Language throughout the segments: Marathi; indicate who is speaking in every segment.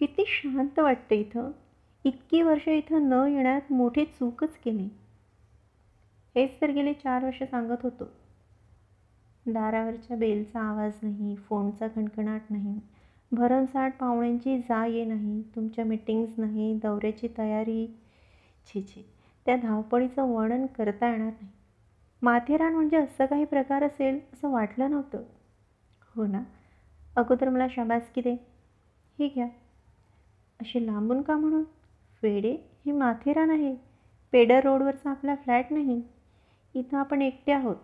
Speaker 1: किती शांत वाटतं इथं. इतकी वर्ष इथं न येण्यात मोठी चूकच केली. हेच तर गेले चार वर्ष सांगत होतो. दारावरच्या बेलचा आवाज नाही फोनचा खणखणाट नाही भरमसाठ पाहुण्यांची जा ये नाही तुमच्या मिटिंग्स नाही दौऱ्याची तयारी. छी छी त्या धावपळीचं वर्णन करता येणार नाही. माथेरान म्हणजे असं काही प्रकार असेल असं वाटलं नव्हतं. हो ना. अगोदर मला शाबासकी दे. ही घ्या. अशी लांबून का म्हणून? वेडे हे माथेरान आहे. पेडर रोडवरचा आपला फ्लॅट नाही. इथं आपण एकटे आहोत.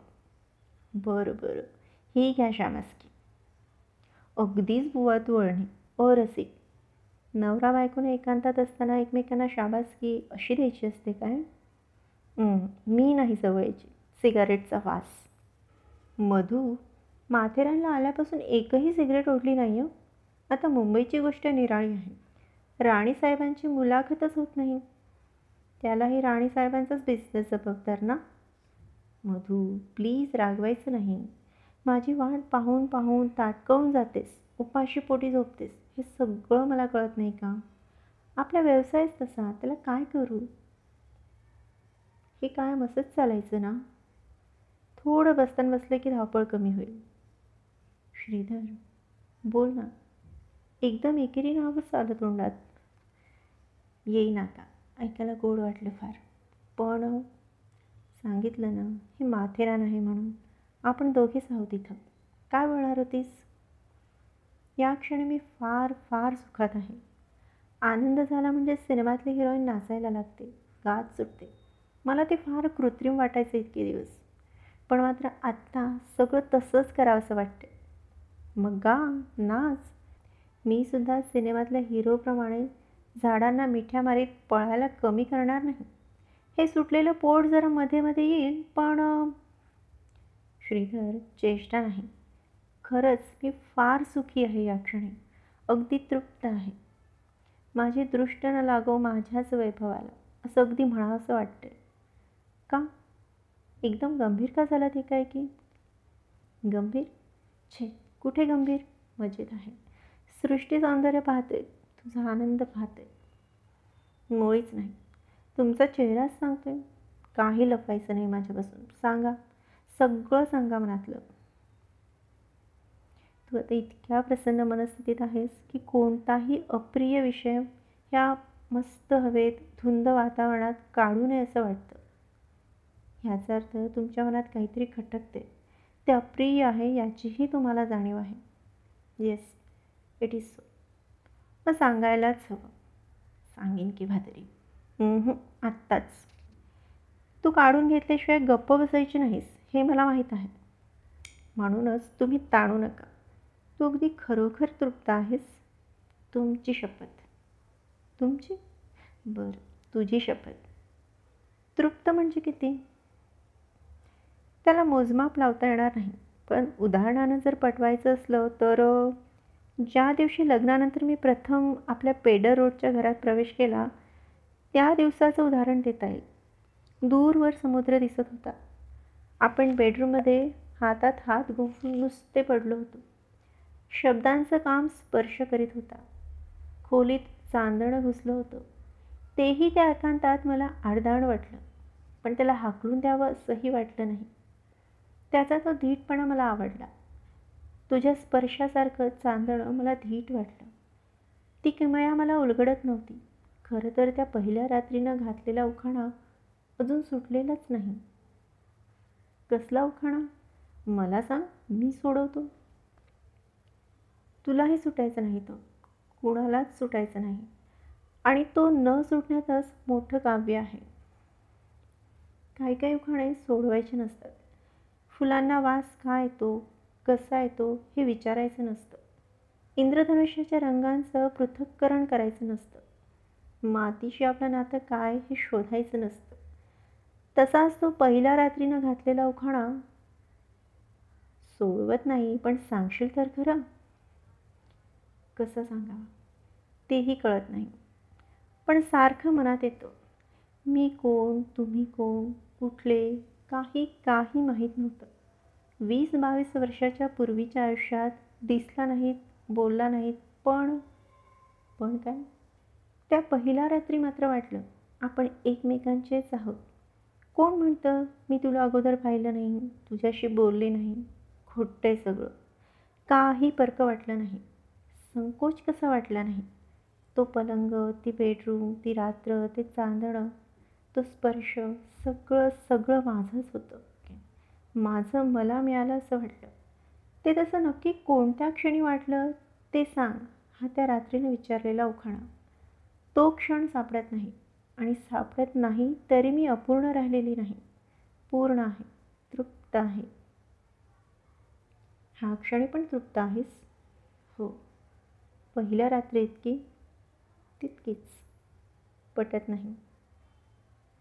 Speaker 1: बरं बरं. ही घ्या शाबासकी अगदीच बुवा तू वळणे अरसिक. नवरा बायकोने एकांतात असताना एकमेकांना शाबासकी अशी द्यायची असते काय? मी नाही सवयची. सिगारेटचा वास. मधू माथेरानला आल्यापासून एकही सिगरेट ओढली नाही हो आता मुंबईची गोष्ट निराळी आहे. राणीसाहेबांची मुलाखतच होत नाही. त्यालाही राणीसाहेबांचाच बिझनेस जबाबदार ना? मधू प्लीज रागवायचं नाही. माझी वाट पाहून पाहून ताटकवून जातेस उपाशी पोटी झोपतेस हे सगळं मला कळत नाही का? आपला व्यवसायच तसा त्याला काय करू? हे काय मसत चालायचं ना? थोडं बसतान बसलं की धावपळ कमी होईल. श्रीधर बोल ना. एकदम एकेरी नावच आलं तोंडात. येईन आता. ऐकायला गोड वाटलं फार. पण सांगितलं ना हे माथेरान आहे म्हणून. आपण दोघेच आहोत इथं. काय बोलणार होतीस या क्षणी मी फार फार सुखात आहे. आनंद झाला म्हणजे सिनेमातली हिरोईन नाचायला लागते. गात सुटते. मला ते फार कृत्रिम वाटायचं इतके दिवस. पण मात्र आत्ता सगळं तसंच करावंसं वाटते मग गा नाच. मी सुद्धा सिनेमातल्या हिरोप्रमाणे झाडांना मिठ्या मारीत पळायला कमी करणार नाही. हे सुटलेलं पोट जरा मध्ये मध्ये येईल पण श्रीधर चेष्टा नाही. खरंच मी फार सुखी आहे या क्षणी. अगदी तृप्त आहे. माझी दृष्ट न लागो माझ्याच वैभवाला असं अगदी म्हणावंसं वाटतं का? एकदम गंभीर का झाला ते काय की? गंभीर? छे कुठे गंभीर? मजेत आहे. सृष्टी सौंदर्य पाहते तुझा आनंद पाहते. मुळीच नाही. तुमचा चेहराच सांगतोय काही लपवायचं नाही माझ्यापासून. सांगा. सगळं सांगा मनातलं. तू आता इतक्या प्रसन्न मनस्थितीत आहेस की कोणताही अप्रिय विषय ह्या मस्त हवेत धुंद वातावरणात काढू नये असं वाटतं. ह्याचा अर्थ तुमच्या मनात काहीतरी खटकते. ते अप्रिय आहे याचीही तुम्हाला जाणीव आहे. येस इट इज सो मग सांगायलाच हवं. सांगेन की भादरी. आत्ताच. तू काढून घेतल्याशिवाय गप्प बसायची नाहीस हे मला माहीत आहे. म्हणूनच तुम्ही ताणू नका. तू अगदी खरोखर तृप्त आहेस? तुमची शपथ. तुमची? बरं तुझी शपथ. तृप्त म्हणजे किती? त्याला मोजमाप लावता येणार नाही. पण उदाहरणानं जर पटवायचं असलं तर ज्या दिवशी लग्नानंतर मी प्रथम आपल्या पेडर रोडच्या घरात प्रवेश केला त्या दिवसाचं उदाहरण देता येईल. दूरवर समुद्र दिसत होता. आपण बेडरूममध्ये हातात हात गुंफून नुसते पडलो होतो. शब्दांचं काम स्पर्श करीत होता. खोलीत चांदणं घुसलं होतं. तेही त्या एकांतात मला आडदाण वाटलं पण त्याला हाकलून द्यावं असंही वाटलं नाही. त्याचा तो धीटपणा मला आवडला. तुझ्या स्पर्शासारखं चांदणं मला धीट वाटलं. ती किमया मला उलगडत नव्हती. खरं तर त्या पहिल्या रात्रीनं घातलेला उखाणा अजून सुटलेलाच नाही. कसला उखाणा? मला सांग मी सोडवतो? तुलाही सुटायचं नाही तो. कुणालाच सुटायचं नाही. आणि तो न सुटण्यातच मोठं काव्य आहे. काही काही उखाणे सोडवायचे नसतात. फुलांना वास का येतो? कसा येतो हे विचारायचं नसतं. इंद्रधनुष्याच्या रंगांचं पृथक्करण करायचं नसतं. मातीशी आपलं नातं काय हे शोधायचं नसतं. तसाच तो पहिल्या रात्रीनं घातलेला उखाणा सोडवत नाही पण सांगशील तर खरं. कसं सांगावं? तेही कळत नाही. पण सारखं मनात येतं. मी कोण? तुम्ही कोण? कुठले? काही काही माहीत नव्हतं. वीस बावीस वर्षाच्या पूर्वीच्या आयुष्यात दिसला नाहीत बोलला नाहीत पण पण काय? त्या पहिल्या रात्री मात्र वाटलं आपण एकमेकांचेच आहोत. कोण म्हणतं मी तुला अगोदर पाहिलं नाही तुझ्याशी बोलले नाही खोटं आहे सगळं. काही पर्क वाटलं नाही. संकोच कसा वाटला नाही? तो पलंग ती बेडरूम ती रात्र ते चांदणं तो स्पर्श सगळं सगळं माझंच होतं. माझं मला मिळालं असं वाटलं. ते तसं नक्की कोणत्या क्षणी वाटलं ते सांग हा त्या रात्रीने विचारलेला उखाणा. तो क्षण सापडत नाही आणि सापडत नाही तरी मी अपूर्ण राहिलेली नाही. पूर्ण आहे तृप्त आहे. ह्या क्षणी पण तृप्त आहेस? हो. पहिल्या रात्री इतकी तितकीच पटत नाही.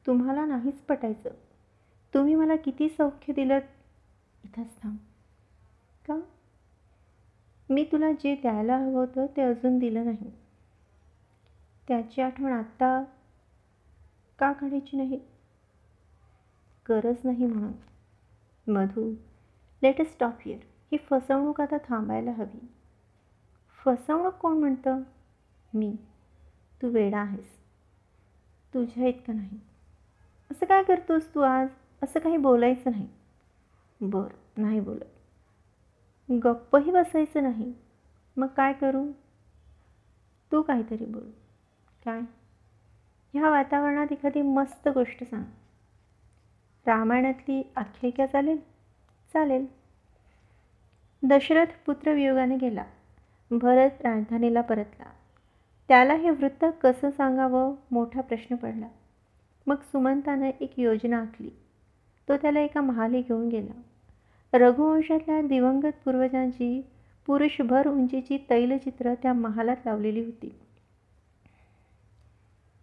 Speaker 1: तुम्हाला नाहीच पटायचं. तुम्ही मला किती सौख्य दिलं? इथंच थांब. का? मी तुला जे द्यायला हवं होतं ते अजून दिलं नाही. त्याची आठवण आत्ता का काढायची नाही? गरज नाही म्हणून. मधू लेटस स्टॉप हिअर ही फसवणूक आता थांबायला हवी. फसवणूक कोण म्हणतं? मी. तू वेडा आहेस. तुझ्या इतकं नाही. असं काय करतोस तू आज? असं काही बोलायचं नाही. बरं. नाही बोलत. गप्पही बसायचं नाही. मग काय करू? तू काहीतरी बोल. काय? ह्या वातावरणात एखादी मस्त गोष्ट सांग. रामायणातली आख्यायिका चालेल? चालेल. दशरथ पुत्रवियोगाने गेला. भरत राजधानीला परतला. त्याला हे वृत्त कसं सांगावं? मोठा प्रश्न पडला. मग सुमंतानं एक योजना आखली. तो त्याला एका महाली घेऊन गेला. रघुवंशातल्या दिवंगत पूर्वजांची पुरुषभर उंचीची तैलचित्र त्या महालात लावलेली होती.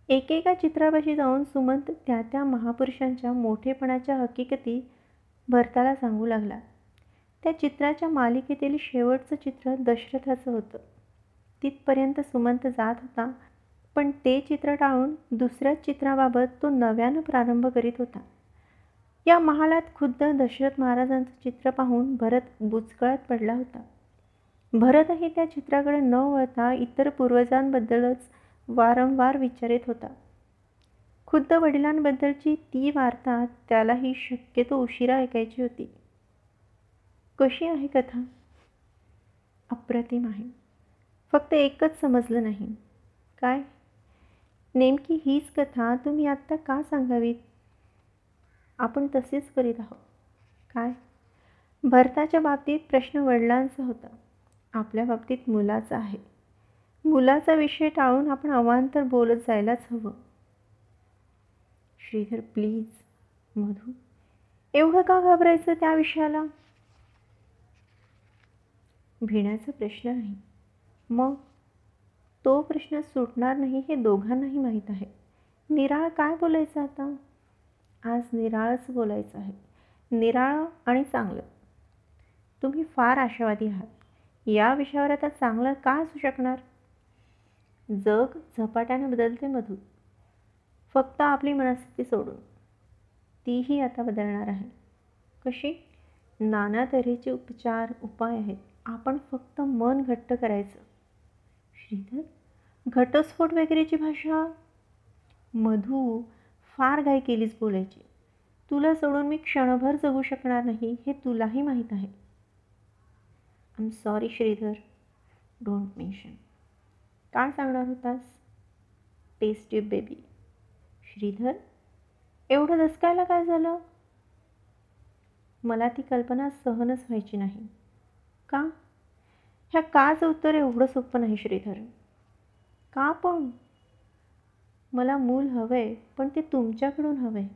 Speaker 1: एकेका चित्रापाशी जाऊन सुमंत त्या त्या महापुरुषांच्या मोठेपणाच्या हकीकती भरताला सांगू लागला. त्या चित्राच्या मालिकेतील शेवटचं चित्र दशरथाचं होतं. तिथपर्यंत सुमंत जात होता पण ते चित्र टाळून दुसऱ्याच चित्राबाबत तो नव्यानं प्रारंभ करीत होता. या महालात खुद्द दशरथ महाराजांचं चित्र पाहून भरत बुचकळत पडला होता. भरतही त्या चित्राकडे न वळता इतर पूर्वजांबद्दलच वारंवार विचारित होता. खुद्द वडिलांबद्दलची ती वार्ता त्यालाही शक्यतो उशिरा ऐकायची होती. कशी आहे कथा? अप्रतिम आहे. फक्त एकच समजलं नाही. काय? नेमकी हीच कथा तुम्ही आत्ता का सांगावीत? आपण तसेच करीत आहोत. काय? भरताच्या बाबतीत प्रश्न वडिलांचा होता. आपल्या बाबतीत मुलाचा आहे. मुलाचा विषय टाळून आपण अवांतर बोलत जायलाच हवं. श्रीधर प्लीज. मधू. एवढं का घाबरायचं त्या विषयाला? भिण्याचा प्रश्न नाही. मग? तो प्रश्न सुटणार नाही हे दोघांनाही माहीत आहे. निराळ काय बोलायचं आता? आज निराळच बोलायचं आहे. निराळ आणि चांगलं. तुम्ही फार आशावादी आहात. या विषयावर आता चांगलं का असू शकणार? जग झपाट्याने बदलते मधू. फक्त आपली मनस्थिती सोडून. तीही आता बदलणार आहे. कशी? नाना तऱ्हेचे उपचार उपाय आहेत. आपण फक्त मन घट्ट करायचं. श्रीधर घटस्फोट वगैरेची भाषा? मधू फार घाई केलीच बोलायची. तुला सोडून मी क्षणभर जगू शकणार नाही हे तुलाही माहीत आहे. I am sorry Shridhar. Don't mention काय सांगणार होतास? टेस्टी बेबी श्रीधर एवढं दसकायला काय झालं? मला ती कल्पना सहनच व्हायची नाही. का? ह्या काच उत्तर एवढं सोपं नाही श्रीधर. का पण? मला मूल हवं आहे पण ते तुमच्याकडून हवं आहे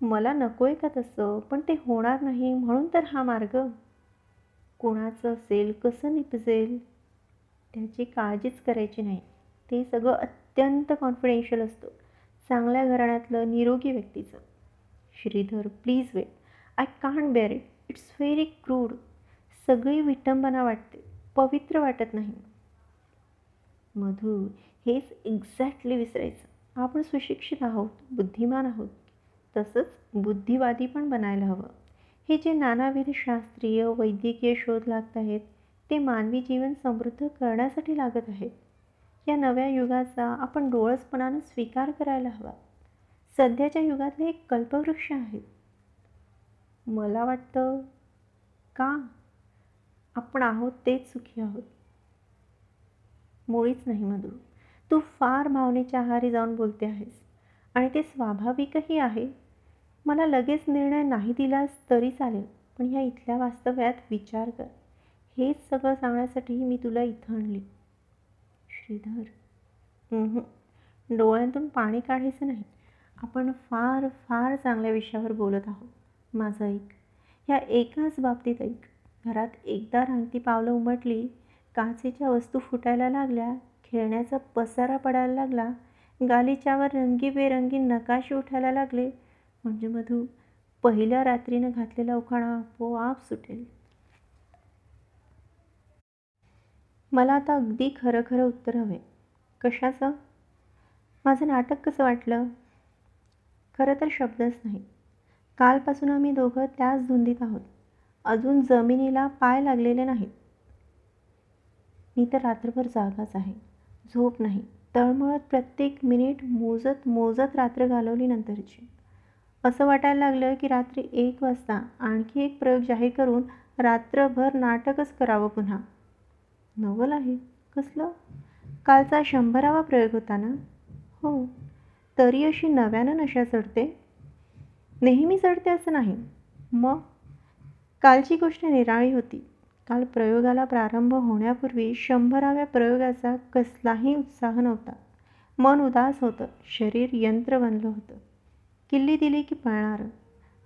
Speaker 1: मला नको आहे का तसं? पण ते होणार नाही म्हणून तर हा मार्ग. कोणाचं असेल कसं निपजेल? त्याची काळजीच करायची नाही. ते सगळं अत्यंत कॉन्फिडेन्शियल असतं. चांगल्या घराण्यातलं निरोगी व्यक्तीचं. Shridhar please wait I can't bear it it's very crude सगळी विटंबना वाटते. पवित्र वाटत नाही. मधू हेच एक्झॅक्टली विसरायचं. आपण सुशिक्षित आहोत बुद्धिमान आहोत. तसंच बुद्धिवादी पण बनायला हवं. हे जे नानाविध शास्त्रीय वैद्यकीय शोध लागत आहेत ते मानवी जीवन समृद्ध करण्यासाठी लागत आहेत. या नव्या युगाचा आपण डोळसपणानं स्वीकार करायला हवा. सध्याच्या युगातले एक कल्पवृक्ष आहेत. मला वाटतं का? आपण आहोत तेच सुखी आहोत. मुळीच नाही मधुर. तू फार भावनेच्या आहारी जाऊन बोलते आहेस. आणि ते स्वाभाविकही आहे. मला लगेच निर्णय नाही दिलास तरी चालेल पण ह्या इथल्या वास्तव्यात विचार कर. हेच सगळं सांगण्यासाठी मी तुला इथं आणली. श्रीधर. डोळ्यांतून पाणी काढायचं नाही. आपण फार फार चांगल्या विषयावर बोलत आहोत. माझं ऐक. ह्या एकाच बाबतीत ऐक. घरात एकदा रांगती पावलं उमटली काचेच्या वस्तू फुटायला लागल्या खेळण्याचा पसारा पडायला लागला. गालिच्यावर रंगीबेरंगी नकाशे उठायला लागले. म्हणजे मधू पहिल्या रात्रीनं घातलेला उखाणा आपोआप सुटेल. मला आता अगदी खरं खरं उत्तर हवे. कशाचं? माझं नाटक कसं वाटलं? खरं तर शब्दच नाही. कालपासून आम्ही दोघं त्याच धुंदीत आहोत. अजून जमिनीला पाय लागलेले नाहीत. मी तर रात्रभर जागाच आहे. झोप नाही. तळमळत प्रत्येक मिनिट मोजत मोजत रात्र घालवली नंतरची. असं वाटायला लागलं की रात्री एक वाजता आणखी एक प्रयोग जाहीर करून रात्रभर नाटकच करावं पुन्हा. नवल आहे. कसलं? कालचा शंभरावा प्रयोग होता ना? हो. तरी अशी नव्यानं नशा चढते? नेहमी चढते असं नाही. मग? कालची गोष्ट निराळी होती. काल प्रयोगाला प्रारंभ होण्यापूर्वी शंभराव्या प्रयोगाचा कसलाही उत्साह नव्हता. मन उदास होतं. शरीर यंत्र बनलं होतं. किल्ली दिली की पळणारं.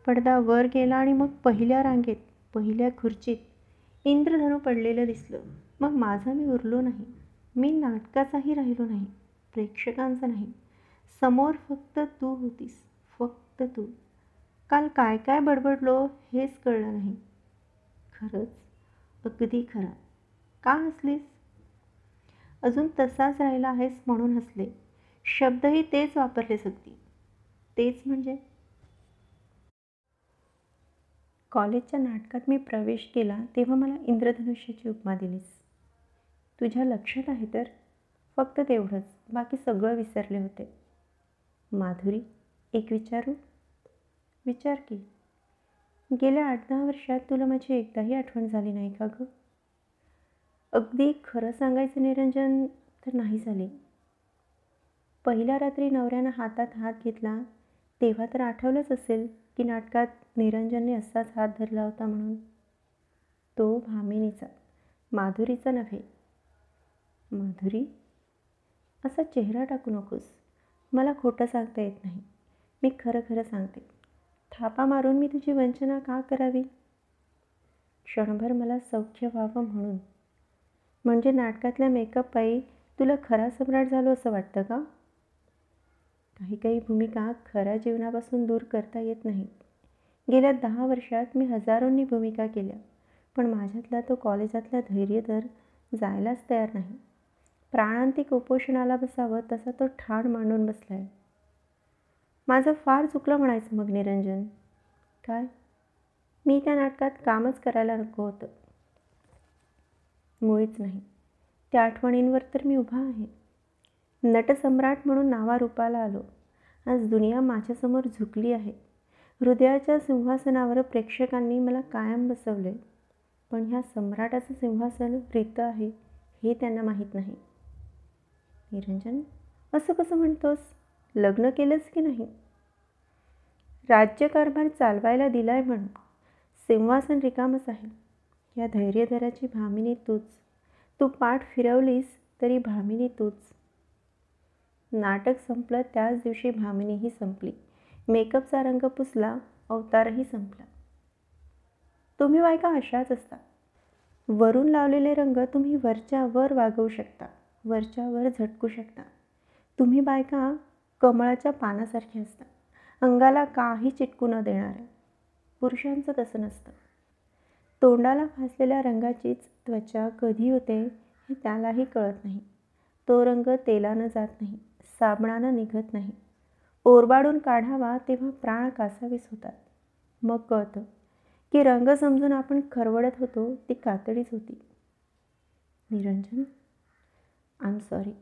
Speaker 1: पडदा वर गेला आणि मग पहिल्या रांगेत पहिल्या खुर्चीत. इंद्रधनू पडलेलं दिसलं. मग माझा मी उरलो नाही. मी नाटकाचाही राहिलो नाही. प्रेक्षकांचा नाही. समोर फक्त तू होतीस. फक्त तू. काल काय काय बडबडलो हेच कळलं नाही. खरंच अगदी खरा. का हसलीस? अजून तसाच राहिला आहेस म्हणून हसले. शब्दही तेच वापरलेस अगदी. तेच म्हणजे? कॉलेजच्या नाटकात मी प्रवेश केला तेव्हा मला इंद्रधनुष्याची उपमा दिलीस. तुझ्या लक्षात आहे तर? फक्त तेवढंच. बाकी सगळं विसरले होते. माधुरी एक विचारू? विचार की. गेल्या आठ दहा वर्षात तुला माझी एकदाही आठवण झाली नाही का गं? अगदी खरं सांगायचं निरंजन तर नाही झाले. पहिल्या रात्री नवऱ्यानं हातात हात घेतला तेव्हा तर आठवलंच असेल की नाटकात निरंजनने असाच हात धरला होता म्हणून. तो भामिनीचा माधुरीचा नव्हे. माधुरी? असा चेहरा टाकू नकोस. मला खोटं सांगता येत नाही. मी खरं खरं सांगते. थापा मारून मी तुझी वंचना का करावी? क्षणभर मला सौख्य व्हावं म्हणून. म्हणजे नाटकातल्या मेकअप पायी तुला खरा सम्राट झालो असं वाटतं का? काही काही भूमिका खऱ्या जीवनापासून दूर करता येत नाही. गेल्या दहा वर्षात मी हजारोंनी भूमिका केल्या पण माझ्यातला तो कॉलेजातला धैर्यधर जायलाच तयार नाही. प्राणांतिक उपोषणाला बसावं तसा तो ठाण मांडून बसला आहे माझं फार चुकलं म्हणायचं मग निरंजन. काय? मी त्या नाटकात कामच करायला नको होतं. मुळीच नाही. त्या आठवणींवर तर मी उभा आहे. नटसम्राट म्हणून नावारूपाला आलो. आज दुनिया माझ्यासमोर झुकली आहे. हृदयाच्या सिंहासनावर प्रेक्षकांनी मला कायम बसवले पण ह्या सम्राटाचं सिंहासन रित आहे हे त्यांना माहीत नाही. निरंजन असं कसं म्हणतोस? लग्न केलंस की नाही? राज्यकारभार चालवायला दिलाय म्हणून सिंहासन रिकामच आहे. या धैर्यधराची भामिनी तूच. तू पाठ फिरवलीस तरी भामिनी तूच. नाटक संपलं त्याच दिवशी भामिनीही संपली. मेकअपचा रंग पुसला अवतारही संपला. तुम्ही बायका अशाच असता वरून लावलेले रंग तुम्ही वरच्या वर वागवू शकता वरच्या वर झटकू शकता. तुम्ही बायका कमळाच्या पानासारखे असतात. अंगाला काही चिटकू न देणारे. पुरुषांचं तसं नसतं. तोंडाला फासलेल्या रंगाचीच त्वचा कधी होते हे त्यालाही कळत नाही. तो रंग तेलानं जात नाही साबणानं निघत नाही. ओरबाडून काढावा तेव्हा प्राण कासावीस होतात. मग कळतं की रंग समजून आपण खरवडत होतो ती कातडीच होती. निरंजन आय एम सॉरी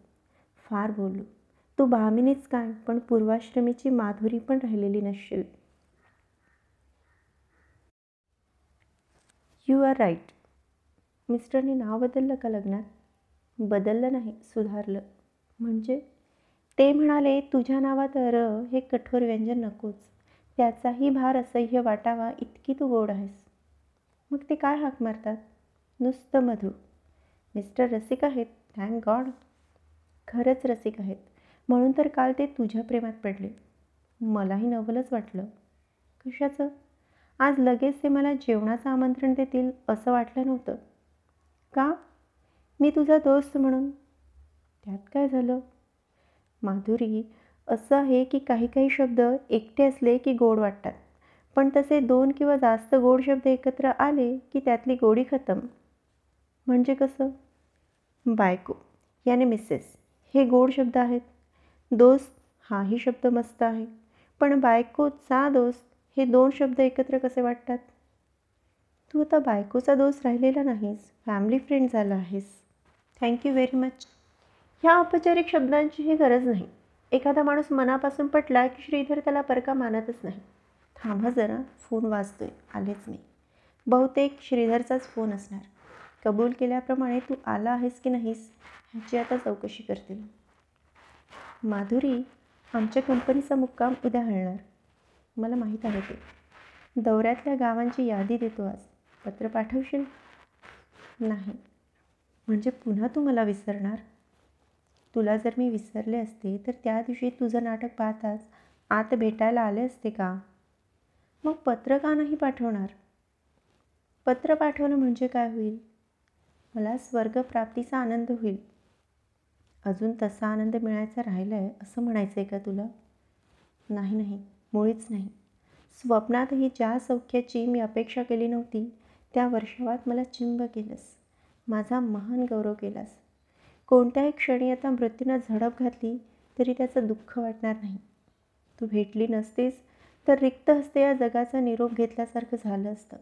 Speaker 1: फार बोललो. तू भामिनीच काय? पण पूर्वाश्रमीची माधुरी पण राहिलेली नसशील यू आर राईट मिस्टरने नाव बदललं का लग्नात? बदललं नाही सुधारलं. म्हणजे? ते म्हणाले तुझ्या नावात र हे कठोर व्यंजन नकोच. त्याचाही भार असह्य वाटावा इतकी तू गोड आहेस. मग ते काय हाक मारतात? नुसतं मधू मिस्टर रसिक आहेत थँक गॉड. खरंच रसिक आहेत. म्हणून तर काल ते तुझ्या प्रेमात पडले. मलाही नवलच वाटलं. कशाचं? आज लगेच ते मला जेवणाचं आमंत्रण देतील असं वाटलं नव्हतं. का? मी तुझा दोस्त म्हणून. त्यात काय झालं? माधुरी असं आहे की काही काही शब्द एकटे असले की गोड वाटतात. पण तसे दोन किंवा जास्त गोड शब्द एकत्र आले की त्यातली गोडी खतम. म्हणजे कसं? बायको याने मिसेस हे गोड शब्द आहेत. दोस्त हाही शब्द मस्त आहे. पण बायकोचा दोस्त हे दोन शब्द एकत्र कसे वाटतात? तू आता बायकोचा दोस्त राहिलेला नाहीस फॅमिली फ्रेंड झाला आहेस. थँक्यू व्हेरी मच ह्या औपचारिक शब्दांचीही गरज नाही. एखादा माणूस मनापासून पटला की श्रीधर त्याला परका मानतच नाही. थांबा जरा फोन वाजतोय आलेच नाही बहुतेक श्रीधरचाच फोन असणार. कबूल केल्याप्रमाणे तू आला आहेस की नाहीस ह्याची आता चौकशी करतील. माधुरी आमच्या कंपनीचा मुक्काम उद्या हलणार. मला माहीत आहे ते. दौऱ्यातल्या गावांची यादी देतो आज. पत्र पाठवशील? नाही. म्हणजे पुन्हा तू मला विसरणार? तुला जर मी विसरले असते तर त्या दिवशी तुझं नाटक पाहताच आत भेटायला आले असते का? मग पत्र का नाही पाठवणार? पत्र पाठवलं म्हणजे काय होईल? मला स्वर्गप्राप्तीचा आनंद होईल. अजून तसा आनंद मिळायचा राहिला आहे असं म्हणायचं आहे का तुला? नाही नाही. मुळीच नाही. स्वप्नातही ज्या सौख्याची मी अपेक्षा केली नव्हती त्या वर्षावात मला चिंब केलंस. माझा महान गौरव केलास. कोणत्याही क्षणी आता मृत्यूनं झडप घातली तरी त्याचं दुःख वाटणार नाही. तू भेटली नसतेस तर रिक्त हस्ते या जगाचा निरोप घेतल्यासारखं झालं असतं.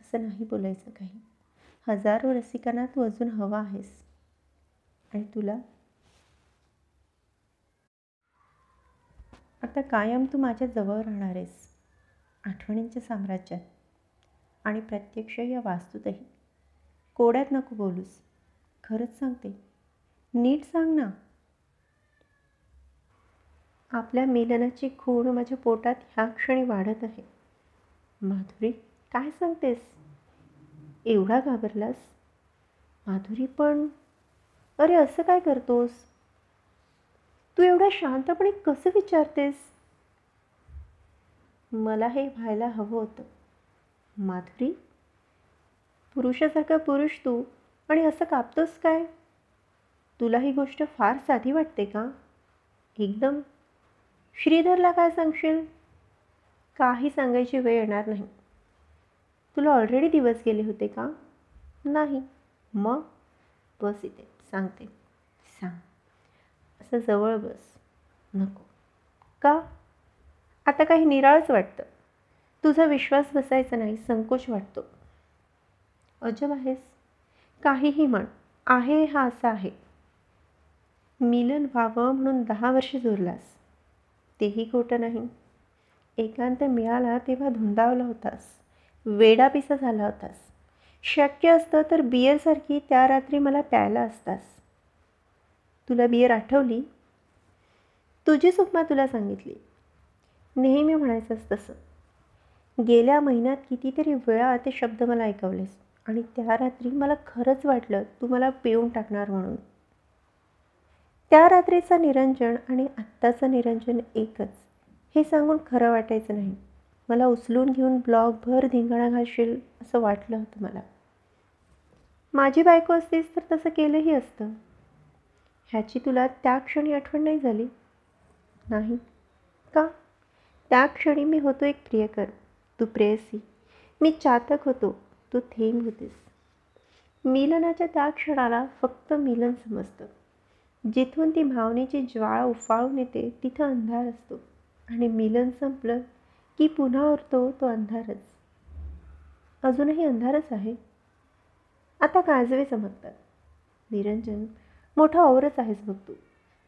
Speaker 1: असं नाही बोलायचं काही. हजारो रसिकांना तू अजून हवा आहेस. आणि तुला? आता कायम तू माझ्या जवळ राहणार आहेस आठवणींच्या साम्राज्यात. आणि प्रत्यक्ष या वास्तूतही. कोड्यात नको बोलूस. खरंच सांगते. नीट सांग ना. आपल्या मिलनाची खूण माझ्या पोटात ह्या क्षणी वाढत आहे. माधुरी काय सांगतेस? एवढा घाबरलास? माधुरी पण अरे असं काय करतोस? तू एवढ्या शांतपणे कसं विचारतेस? मला हे व्हायला हवं होतं. माधुरी? पुरुषासारखा पुरुष तू. आणि असं कापतोस काय? तुला ही गोष्ट फार साधी वाटते का? एकदम. श्रीधरला काय सांगशील? काही सांगायची वेळ येणार नाही. तुला ऑलरेडी दिवस गेले होते का? नाही. मग? बस इथे. सांगते. सांग. असं जवळ बस. नको. का? आता काही निराळच वाटतं. तुझा विश्वास बसायचा नाही संकोच वाटतो. अजब आहेस. काहीही म्हण. आहे हा असा आहे. मिलन व्हावं म्हणून दहा वर्ष जोरलास. तेही खोटं नाही. एकांत मिळाला तेव्हा धुंदावला होतास. वेडापिसा झाला होतास. शक्य असतं तर बियरसारखी त्या रात्री मला प्यायला असतास. तुला बियर आठवली? तुझी उपमा तुला सांगितली. नेहमी म्हणायचंच तसं. गेल्या महिन्यात कितीतरी वेळा ते शब्द मला ऐकवलेस आणि त्या रात्री मला खरंच वाटलं तू मला पिऊन टाकणार म्हणून. त्या रात्रीचा निरंजन आणि आत्ताचं निरंजन एकच. हे सांगून खरं वाटायचं नाही. मला उचलून घेऊन ब्लॉगभर धिंगाणा घालशील असं वाटलं होतं मला. माझी बायको असतीस तर तसं केलंही असतं. ह्याची तुला त्या क्षणी आठवण नाही झाली? नाही. का? त्या क्षणी मी होतो एक प्रियकर. तू प्रेयसी. मी चातक होतो. तू थेंब होतीस. मिलनाच्या त्या क्षणाला फक्त मिलन समजतं. जिथून ती भावनेची ज्वाळा उफाळून येते तिथं अंधार असतो. आणि मिलन संपलं की पुन्हा उरतो तो अंधारच. अजूनही अंधारच आहे. आता काजवे चमकतात. निरंजन मोठा औरच आहेस बघ तू.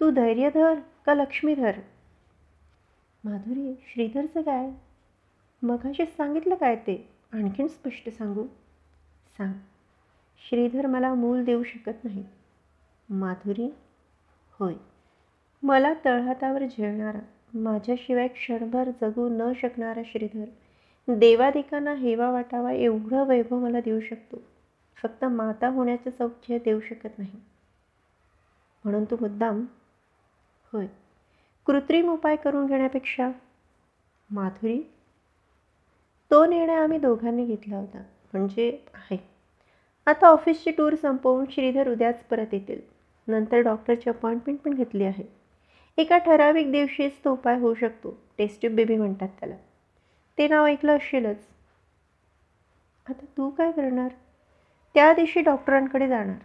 Speaker 1: तू धैर्य धर का लक्ष्मी धर माधुरी श्रीधरचं काय? मघाशीच सांगितलं काय ते? आणखीन स्पष्ट सांगू? सांग. श्रीधर मला मूल देऊ शकत नाही माधुरी? होय. मला तळहातावर झेलणारा माझ्याशिवाय क्षणभर जगू न शकणारा श्रीधर देवादिकांना हेवा वाटावा एवढं वैभव मला देऊ शकतो. फक्त माता होण्याचं सौख्य देऊ शकत नाही. म्हणून तू मुद्दाम होय कृत्रिम उपाय करून घेण्यापेक्षा माधुरी तो निर्णय आम्ही दोघांनी घेतला होता. म्हणजे आहे. आता ऑफिसची टूर संपवून श्रीधर उद्याच परत येतील. नंतर डॉक्टरची अपॉइंटमेंट पण घेतली आहे. एका ठराविक दिवशीच तो उपाय होऊ शकतो. टेस्ट्यूब बेबी म्हणतात त्याला. ते नाव ऐकलं असेलच. आता तू काय करणार? त्या दिवशी डॉक्टरांकडे जाणार.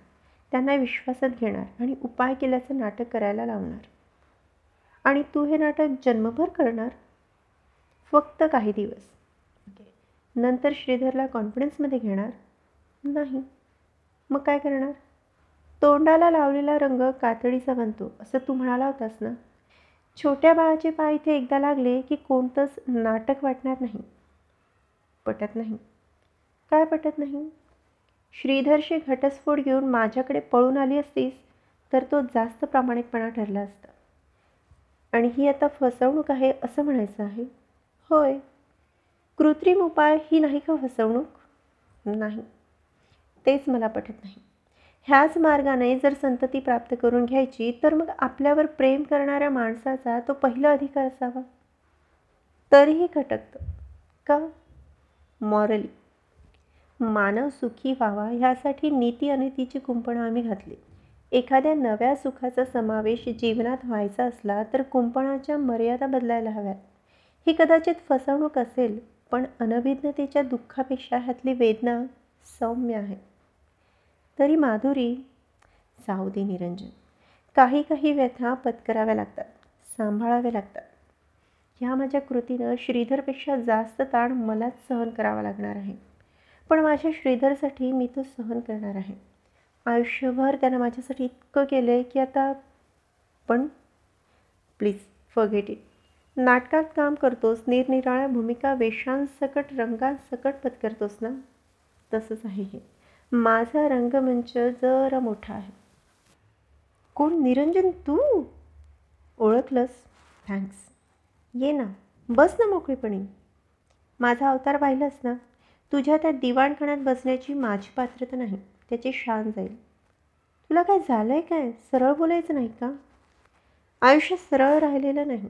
Speaker 1: त्यांना विश्वासात घेणार आणि उपाय केल्याचं नाटक करायला लावणार. आणि तू हे नाटक जन्मभर करणार? फक्त काही दिवस. नंतर श्रीधरला कॉन्फिडन्समध्ये घेणार? नाही. मग काय करणार? तोंडाला लावलेला रंग कातडीचा बनतो असं तू म्हणाला होतास ना? छोट्या बाळाचे पाय इथे एकदा लागले की कोणतंच नाटक वाटणार नाही. पटत नाही. काय पटत नाही? श्रीधरशी घटस्फोट घेऊन माझ्याकडे पळून आली असतीस तर तो जास्त प्रामाणिकपणा ठरला असता. आणि ही आता फसवणूक आहे असं म्हणायचं आहे? होय. कृत्रिम उपाय ही नाही का फसवणूक? नाही. तेच मला पटत नाही. ह्याच मार्गाने जर संतती प्राप्त करून घ्यायची तर मग आपल्यावर प्रेम करणाऱ्या माणसाचा तो पहिला अधिकार असावा? तरीही खटकतं. का? मॉरली मानव सुखी व्हावा ह्यासाठी नीती अनितीची कुंपणं आम्ही घातली. एखाद्या नव्या सुखाचा समावेश जीवनात व्हायचा असला तर कुंपणाच्या मर्यादा बदलायला हव्यात. ही कदाचित फसवणूक असेल पण अनभिज्ञतेच्या दुःखापेक्षा ह्यातली वेदना सौम्य आहे. तरी माधुरी जाऊ निरंजन काही काही व्यथा पत्कराव्या लागतात सांभाळाव्या लागतात. ह्या माझ्या कृतीनं श्रीधरपेक्षा जास्त ताण मलाच सहन करावा लागणार आहे. पण माझ्या श्रीधरसाठी मी तो सहन करणार आहे. आयुष्यभर त्यानं माझ्यासाठी इतकं केलं आहे की आता पण प्लीज फगेट इट नाटकात काम करतोस निरनिराळ्या भूमिका वेशांसकट रंगांसकट पत्करतोस ना? तसंच आहे हे. माझा रंगमंच जरा मोठा आहे. कोण? निरंजन तू? ओळखलंस? थँक्स ये ना. बस ना मोकळीपणी. माझा अवतार पाहिलास ना? तुझ्या त्या दिवाणखाण्यात बसण्याची माझी पात्रता नाही त्याची शान जाईल. तुला काय झालं आहे काय? सरळ बोलायचं नाही का? आयुष्य सरळ राहिलेलं नाही.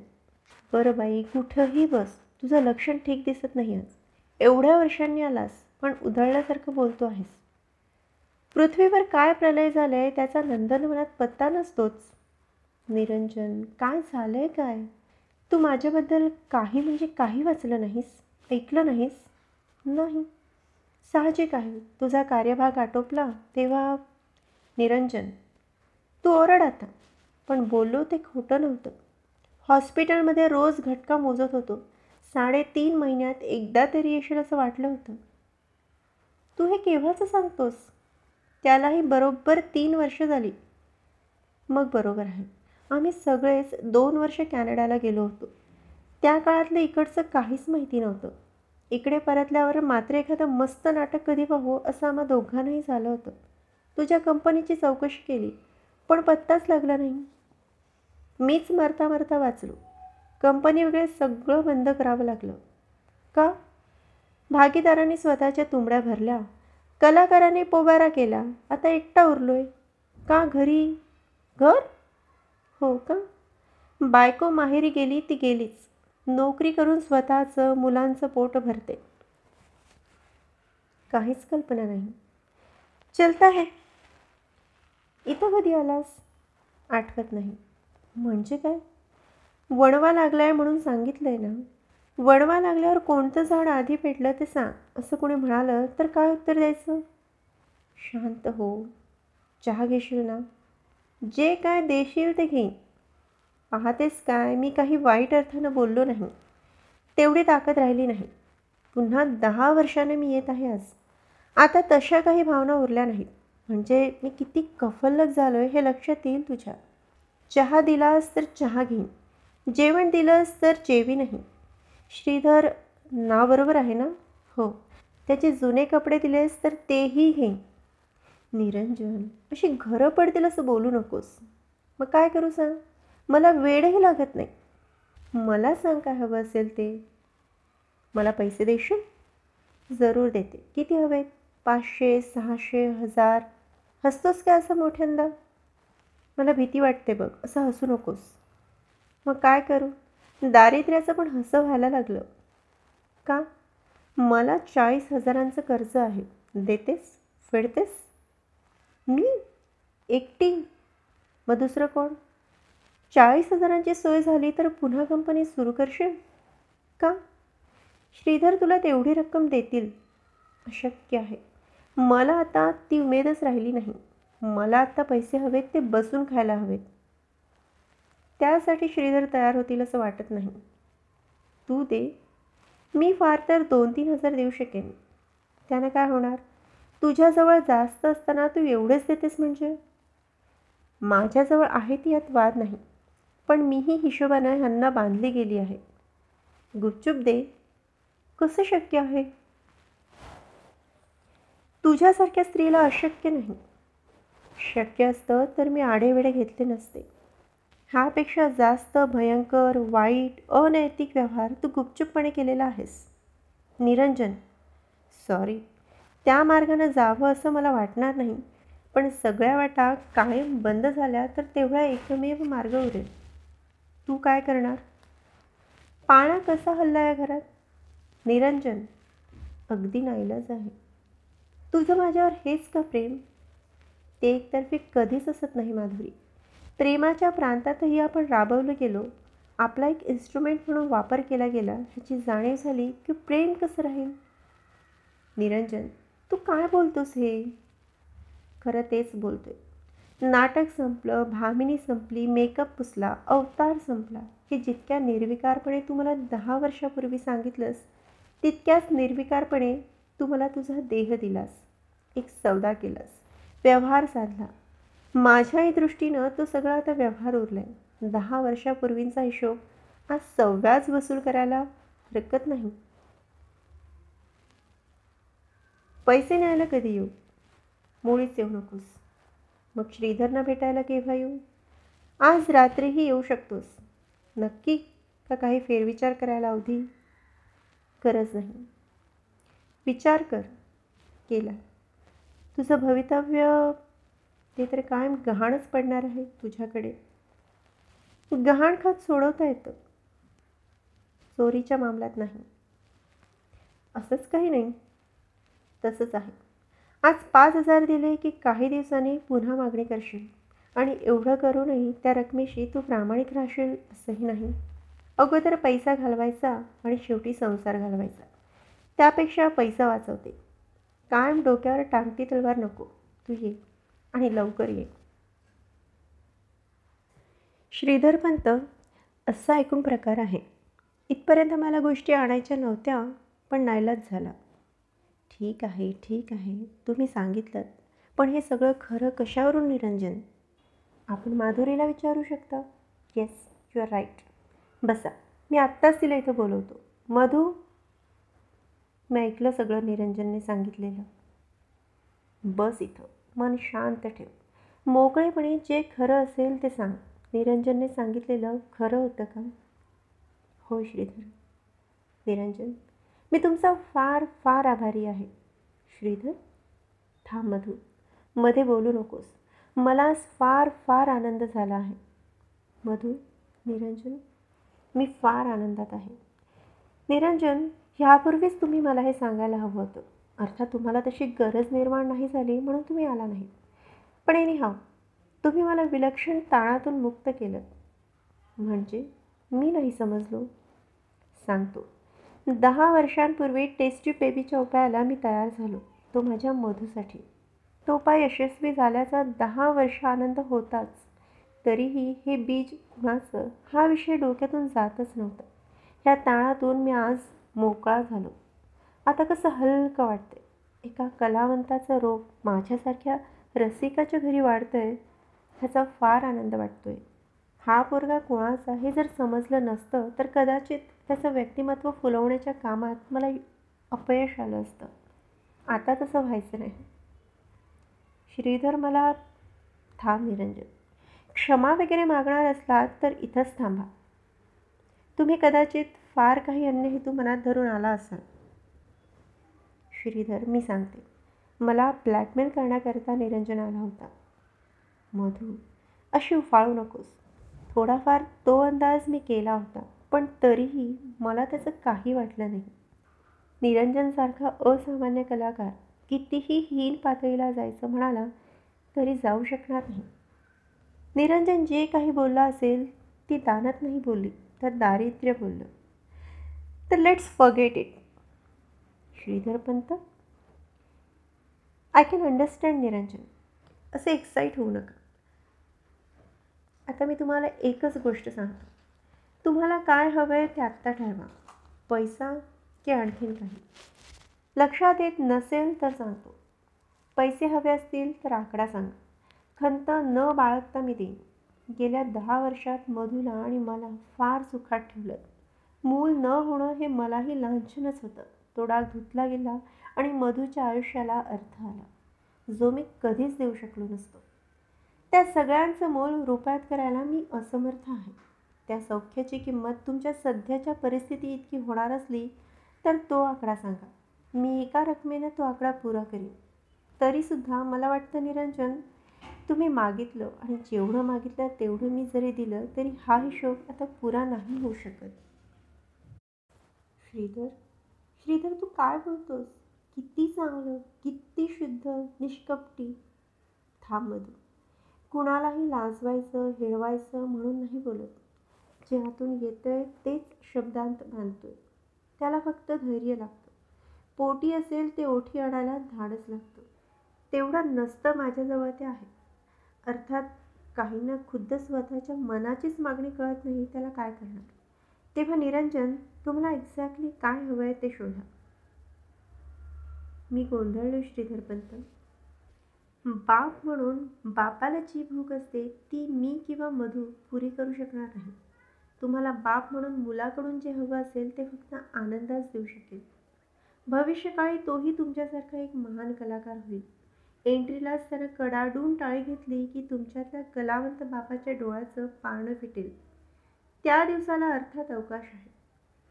Speaker 1: बरं बाई कुठंही बस. तुझं लक्षण ठीक दिसत नाही आज. एवढ्या वर्षांनी आलास पण उधळल्यासारखं बोलतो आहेस. पृथ्वीवर काय प्रलय झालं आहे त्याचा नंदनवनात पत्ता नसतोच. निरंजन काय झालं आहे काय? तू माझ्याबद्दल काही म्हणजे काही वाचलं नाहीस? ऐकलं नाहीस? नाही. साहजिक आहे. तुझा कार्यभाग आटोपला तेव्हा निरंजन तू ओरड आता. पण बोललो ते खोटं नव्हतं. हॉस्पिटलमध्ये रोज घटका मोजत होतो. साडेतीन महिन्यात एकदा तरी येशील असं वाटलं होतं. तू हे केव्हाचं सांगतोस? त्यालाही बरोबर तीन वर्ष झाली. मग बरोबर आहे. आम्ही सगळेच दोन वर्ष कॅनडाला गेलो होतो. त्या काळातलं इकडचं काहीच माहिती नव्हतं. इकडे परतल्यावर मात्र एखादं मस्त नाटक कधी पाहू असं आम्हा दोघांनाही झालं होतं. तुझ्या कंपनीची चौकशी केली पण पत्ताच लागला नाही. मीच मरता मरता वाचलो. कंपनी वगैरे सगळं बंद करावं लागलं. का? भागीदारांनी स्वतःच्या तुंबड्या भरल्या. कलाकाराने पोबारा केला. आता एकटा उरलोय. का घरी? घर? हो का? बायको माहेरी गेली ती गेलीच. नोकरी करून स्वतःचं मुलांचं पोट भरते. काहीच कल्पना नाही. चलता है. इथं कधी आलास? आठवत नाही. म्हणजे काय? वणवा लागलाय म्हणून सांगितलंय ना. वणवा लागल्यावर कोणतं झाड आधी पेटलं ते सांग. असं कोणी म्हणालं तर काय उत्तर द्यायचं? शांत हो. चहा घेशील ना? जे काय देशील ते घेईन. पाहतेस काय? मी काही वाईट अर्थानं बोललो नाही. तेवढी ताकद राहिली नाही. पुन्हा दहा वर्षाने मी येत आहे आज. आता तशा काही भावना उरल्या नाहीत. म्हणजे मी किती कफल्लक झालो आहे हे लक्षात येईल तुझ्या. चहा दिलास तर चहा घेईन. जेवण दिलंस तर जेवी नाही. श्रीधर नावबरोबर आहे ना? हो. त्याचे जुने कपडे दिलेस तर तेही घेईन. निरंजन अशी घरं पडतील असं बोलू नकोस. मग काय करू सांग? मला वेळही लागत नाही. मला सांग काय हवं असेल ते. मला पैसे देशील? जरूर देते. किती हवे पाचशे सहाशे हजार? हसतोस काय असं मोठ्यांदा? मला भीती वाटते बघ. असं हसू नकोस. मग काय करू? दारिद्र्याचं पण हसं व्हायला लागलं. का? मला चाळीस हजारांचं कर्ज आहे. देतेस? फेडतेस? मी? एकटी? मग दुसरं कोण? चाळीस हजारांची सोय झाली तर पुन्हा कंपनी सुरू करशील? का? श्रीधर तुला तेवढी रक्कम देतील. अशक्य आहे. मला आता ती उमेदच राहिली नाही. मला आता पैसे हवेत ते बसून खायला हवेत. त्यासाठी श्रीधर तयार होतील असं वाटत नाही. तू दे. मी फार तर दोन तीन हजार देऊ शकेन. त्यानं काय होणार? तुझ्याजवळ जास्त असताना तू एवढेच देतेस म्हणजे? माझ्याजवळ आहे ती यात वाद नाही. पण मीही हिशोबानं ह्यांना बांधली गेली आहे. गुपचूप दे. कसं शक्य आहे? तुझ्यासारख्या स्त्रीला अशक्य नाही. शक्य असतं तर मी आढेवेढे घेतले नसते. ह्यापेक्षा जास्त भयंकर वाईट अनैतिक व्यवहार तू गुपचूपपणे केलेला आहेस. निरंजन. सॉरी. त्या मार्गानं जावं असं मला वाटणार नाही. पण सगळ्या वाटा कायम बंद झाल्या तर तेवढा एकमेव मार्ग उरेल. तू काय करणार? पाळणा कसा हल्ला या घरात? निरंजन अगदी नाईलाज आहे. तुझं माझ्यावर हेच का प्रेम? ते एकतर्फी कधीच असत नाही माधुरी. प्रेमाच्या प्रांतातही आपण राबवलं गेलो. आपला एक इन्स्ट्रुमेंट म्हणून वापर केला गेला ह्याची जाणीव झाली की प्रेम कसं राहील? निरंजन तू काय बोलतोस हे? खरं तेच बोलतोय. नाटक संपलं भामिनी संपली मेकअप पुसला अवतार संपला. हे जितक्या निर्विकारपणे तू मला दहा वर्षापूर्वी सांगितलंस तितक्याच निर्विकारपणे तू मला तुझा देह दिलास. एक सौदा केलास. व्यवहार साधला. माझ्याही दृष्टीनं तो सगळा आता व्यवहार उरला आहे दहा वर्षापूर्वींचा हिशोब आज सव्याज वसूल करायला हरकत नाही. पैसे न्यायला कधी येऊ? मुळीच येऊ नकोस. मग श्रीधरना भेटायला केव्हा येऊ? आज रात्रीही येऊ शकतोस. नक्की? का काही फेरविचार करायला अवधी? गरज नाही. विचार कर. केला. तुझं भवितव्य ते तर कायम गहाणच पडणार आहे तुझ्याकडे. गहाण खात सोडवता येतं. चोरीच्या मामल्यात नाही. असंच काही नाही. तसंच आहे. आज पाच हजार दिले की काही दिवसांनी पुन्हा मागणी करशील. आणि एवढं करूनही त्या रकमेशी तू प्रामाणिक राहशील असंही नाही. अगोदर पैसा घालवायचा आणि शेवटी संसार घालवायचा. त्यापेक्षा पैसा वाचवते. कायम डोक्यावर टांगती तलवार नको. तू ये आणि लवकर ये. श्रीधर पंत असा एकूण प्रकार आहे. इथपर्यंत मला गोष्टी आणायच्या नव्हत्या पण नायलाज झाला. ठीक आहे ठीक आहे तुम्ही सांगितलं पण हे सगळं खरं कशावरून निरंजन? आपण माधुरीला विचारू शकता? येस यू आर राईट बसा मी आत्ताच तिला इथं बोलवतो. मधू? मी ऐकलं सगळं निरंजनने सांगितलेलं. बस इथं मन शांत ठेव. मोकळेपणे जे खरं असेल ते सांग. निरंजनने सांगितलेलं खरं होतं का? हो श्रीधर. निरंजन मी तुमचा फार फार आभारी आहे. श्रीधर थांब मधू. मध्ये बोलू नकोस. मला फार फार आनंद झाला आहे. मधू निरंजन मी फार आनंदात आहे. निरंजन ह्यापूर्वीच तुम्ही मला हे सांगायला हवं होतं. अर्थात तुम्हाला तशी गरज निर्माण नाही झाली म्हणून तुम्ही आला नाही. पण एनी हा तुम्ही मला विलक्षण ताणातून मुक्त केलं. म्हणजे मी नाही समजलो. सांगतो. दहा वर्षांपूर्वी टेस्टी बेबीच्या उपायाला मी तयार झालो. तो माझ्या मधूसाठी. तो उपाय यशस्वी झाल्याचा दहा वर्ष आनंद होताच. तरीही हे बीज कुणाचं? हा विषय डोक्यातून जातच नव्हता. ह्या ताणातून मी आज मोकळा झालो. आता कसं हलकं वाटते एका कलावंताचा रोग माझ्यासारख्या रसिकाच्या घरी वाढतंय ह्याचा फार आनंद वाटतोय. हा पोरगा कोणाचा हे जर समजलं नसतं तर कदाचित त्याचं व्यक्तिमत्व फुलवण्याच्या कामात मला अपयश आलं असतं. आता तसं व्हायचं नाही. श्रीधर मला थांब निरंजन. क्षमा वगैरे मागणार असलात तर इथंच थांबा. तुम्ही कदाचित फार काही अन्य हेतू मनात धरून आला असाल. श्रीधर मी सांगते. मला ब्लॅकमेल करण्याकरता निरंजन आला होता. मधू अशी उफाळू नकोस. थोडाफार तो अंदाज मी केला होता. पण तरीही मला त्याचं काही वाटलं नाही. निरंजनसारखा असामान्य कलाकार कितीही हीन पातळीला जायचं म्हणाला तरी जाऊ शकणार नाही. निरंजन जे काही बोलला असेल ती दानत नाही बोलली तर दारिद्र्य बोललं. तर let's forget it Shridhar Pant? I can understand Niranjan. असे एक्साईट होऊ नका. आता मी तुम्हाला एकच गोष्ट सांगतो. तुम्हाला काय हवं आहे ते आत्ता ठरवा. पैसा की आणखीन काही? लक्षात येत नसेल तर सांगतो. पैसे हवे असतील तर आकडा सांगा. खंत न बाळगता मी देईन. गेल्या दहा वर्षात मधूला आणि मला फार सुखात ठेवलं. मूल न होणं हे मलाही लांछनच होतं. तो डाग धुतला गेला आणि मधूच्या आयुष्याला अर्थ आला. जो मी कधीच देऊ शकलो नसतो. त्या सगळ्यांचं मोल रुपयात करायला मी असमर्थ आहे. त्या सौख्याची किंमत तुमच्या सध्याच्या परिस्थिती इतकी होणार असली तर तो आकडा सांगा. मी एका रकमेनं तो आकडा पुरा करीन. तरीसुद्धा मला वाटतं निरंजन तुम्ही मागितलं आणि जेवढं मागितलं तेवढं मी जरी दिलं तरी हा हिशोब आता पुरा नाही होऊ शकत. श्रीधर श्रीधर तू काय बोलतोस? किती चांगलं किती शुद्ध निष्कपटी. थांब मधू. कुणालाही लाजवायचं हेळवायचं म्हणून नाही बोलत. जे हातून आहे तेच शब्दांत बांधतोय त्याला फक्त धैर्य लागतं. पोटी असेल ते ओठी आणायला धाडच लागतं. तेवढं नसतं माझ्याजवळ ते आहे. अर्थात काहींना खुद्द स्वतःच्या मनाचीच मागणी कळत नाही त्याला काय करणार. तेव्हा निरंजन तुम्हाला एक्झॅक्टली काय हवं आहे ते शोधा. मी गोंधळलो श्रीधरपंत. बाप म्हणून बापाला जी भूक असते ती मी किंवा मधू पुरी करू शकणार नाही. तुम्हाला बाप म्हणून मुलाकडून जे हवं असेल ते फक्त आनंदाच देऊ शकेल. भविष्यकाळी तोही तुमच्यासारखा एक महान कलाकार होईल. एंट्रीलाच त्यानं कडाडून टाळी घेतली की तुमच्यातल्या कलावंत बापाच्या डोळ्याचं पारणं फिटेल. त्या दिवसाला अर्थात अवकाश आहे.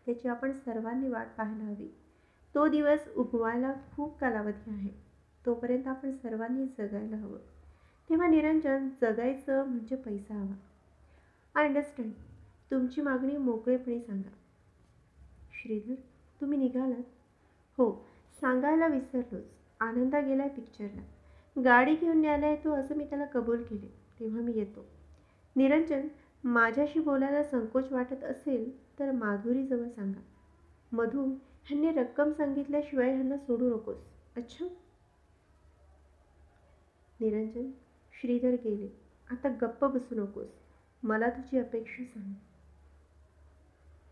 Speaker 1: त्याची आपण सर्वांनी वाट पाहायला हवी. तो दिवस उगवायला खूप कालावधी आहे. तोपर्यंत आपण सर्वांनी जगायला हवं. तेव्हा निरंजन जगायचं म्हणजे पैसा हवा. आय अंडरस्टँड तुमची मागणी मोकळेपणे सांगा. श्रीधर तुम्ही निघालात? हो सांगायला विसरलोच. आनंदा गेलाय पिक्चरला गाडी घेऊन न्यायला येतो असं मी त्याला कबूल केले. तेव्हा मी येतो. निरंजन माझ्याशी बोलायला संकोच वाटत असेल तर माधुरीजवळ सांगा. मधू ह्यांनी रक्कम सांगितल्याशिवाय ह्यांना सोडू नकोस. अच्छा? निरंजन श्रीधर गेले. आता गप्प बसू नकोस. मला तुझी अपेक्षा सांग.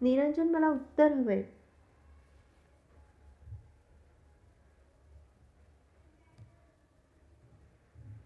Speaker 1: निरंजन मला उत्तर हवे